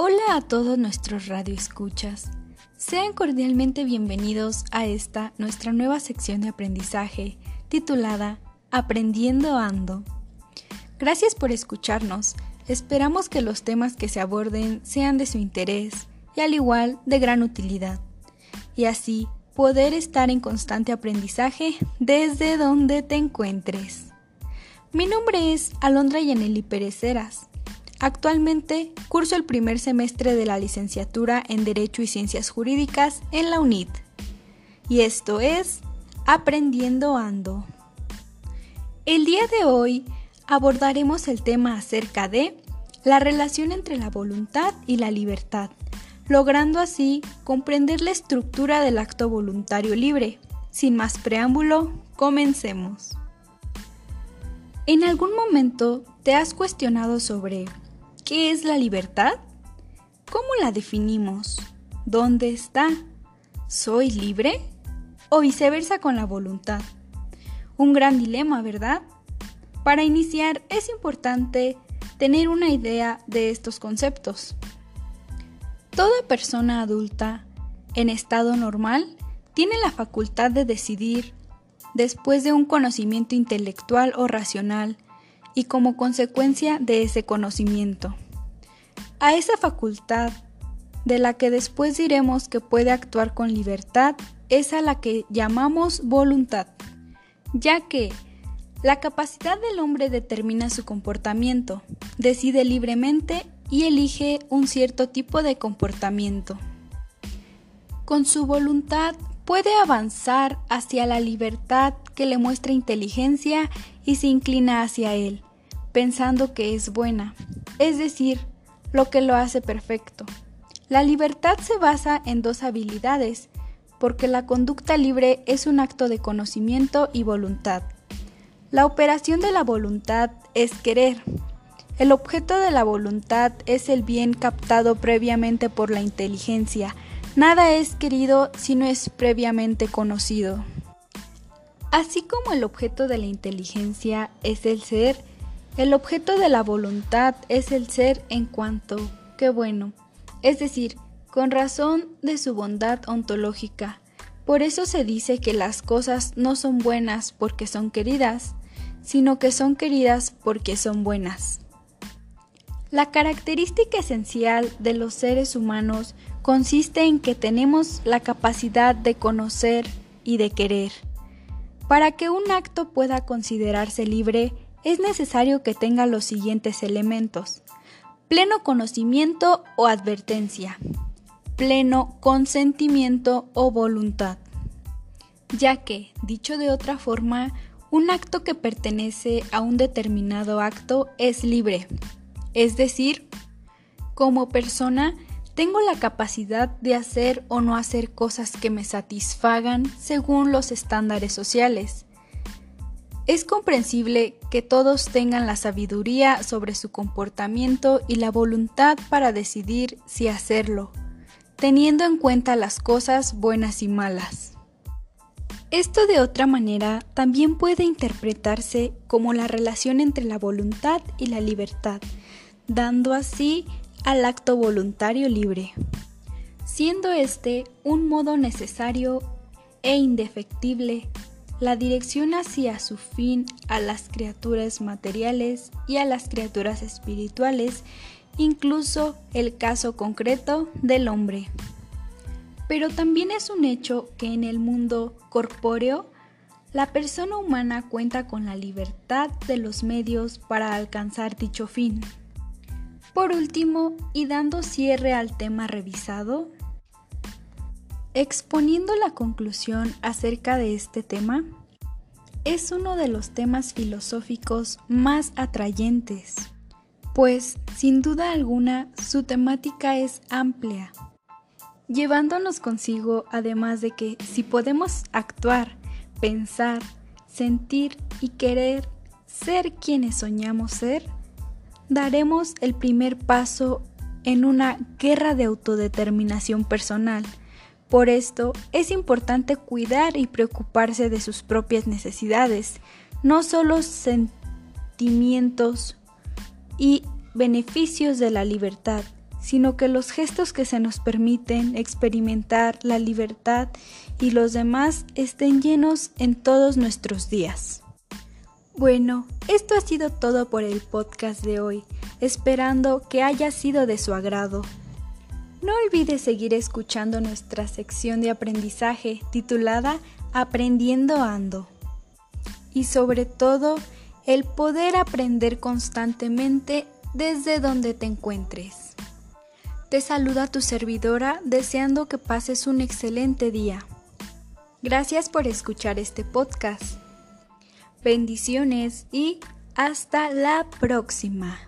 Hola a todos nuestros radioescuchas. Sean cordialmente bienvenidos a esta nuestra nueva sección de aprendizaje titulada Aprendiendo Ando. Gracias por escucharnos. Esperamos que los temas que se aborden sean de su interés y al igual de gran utilidad. Y así poder estar en constante aprendizaje desde donde te encuentres. Mi nombre es Alondra Yaneli Pereceras Actualmente curso el primer semestre de la licenciatura en Derecho y Ciencias Jurídicas en la UNIT. Y esto es Aprendiendo Ando. El día de hoy abordaremos el tema acerca de la relación entre la voluntad y la libertad, logrando así comprender la estructura del acto voluntario libre. Sin más preámbulo, comencemos. ¿En algún momento te has cuestionado sobre ¿Qué es la libertad? ¿Cómo la definimos? ¿Dónde está? ¿Soy libre? O viceversa con la voluntad. Un gran dilema, ¿verdad? Para iniciar es importante tener una idea de estos conceptos. Toda persona adulta en estado normal tiene la facultad de decidir después de un conocimiento intelectual o racional y como consecuencia de ese conocimiento. A esa facultad, de la que después diremos que puede actuar con libertad, es a la que llamamos voluntad, ya que la capacidad del hombre determina su comportamiento, decide libremente y elige un cierto tipo de comportamiento. Con su voluntad puede avanzar hacia la libertad que le muestra inteligencia y se inclina hacia él pensando que es buena, es decir, lo que lo hace perfecto. La libertad se basa en dos habilidades, porque la conducta libre es un acto de conocimiento y voluntad. La operación de la voluntad es querer. El objeto de la voluntad es el bien captado previamente por la inteligencia. Nada es querido si no es previamente conocido. Así como el objeto de la inteligencia es el ser, el objeto de la voluntad es el ser en cuanto que bueno, es decir, con razón de su bondad ontológica. Por eso se dice que las cosas no son buenas porque son queridas, sino que son queridas porque son buenas. La característica esencial de los seres humanos consiste en que tenemos la capacidad de conocer y de querer. Para que un acto pueda considerarse libre, es necesario que tenga los siguientes elementos. Pleno conocimiento o advertencia. Pleno consentimiento o voluntad. Ya que, dicho de otra forma, un acto que pertenece a un determinado acto es libre. Es decir, como persona, tengo la capacidad de hacer o no hacer cosas que me satisfagan según los estándares sociales. Es comprensible que todos tengan la sabiduría sobre su comportamiento y la voluntad para decidir si hacerlo, teniendo en cuenta las cosas buenas y malas. Esto de otra manera también puede interpretarse como la relación entre la voluntad y la libertad, dando así al acto voluntario libre, siendo este un modo necesario e indefectible la dirección hacia su fin a las criaturas materiales y a las criaturas espirituales, incluso el caso concreto del hombre. Pero también es un hecho que en el mundo corpóreo, la persona humana cuenta con la libertad de los medios para alcanzar dicho fin. Por último, y dando cierre al tema revisado, Exponiendo la conclusión acerca de este tema, es uno de los temas filosóficos más atrayentes, pues sin duda alguna su temática es amplia, llevándonos consigo además de que si podemos actuar, pensar, sentir y querer ser quienes soñamos ser, daremos el primer paso en una guerra de autodeterminación personal por esto es importante cuidar y preocuparse de sus propias necesidades, no solo sentimientos y beneficios de la libertad, sino que los gestos que se nos permiten experimentar la libertad y los demás estén llenos en todos nuestros días. Bueno, esto ha sido todo por el podcast de hoy, esperando que haya sido de su agrado. No olvides seguir escuchando nuestra sección de aprendizaje titulada Aprendiendo Ando. Y sobre todo, el poder aprender constantemente desde donde te encuentres. Te saluda tu servidora deseando que pases un excelente día. Gracias por escuchar este podcast. Bendiciones y hasta la próxima.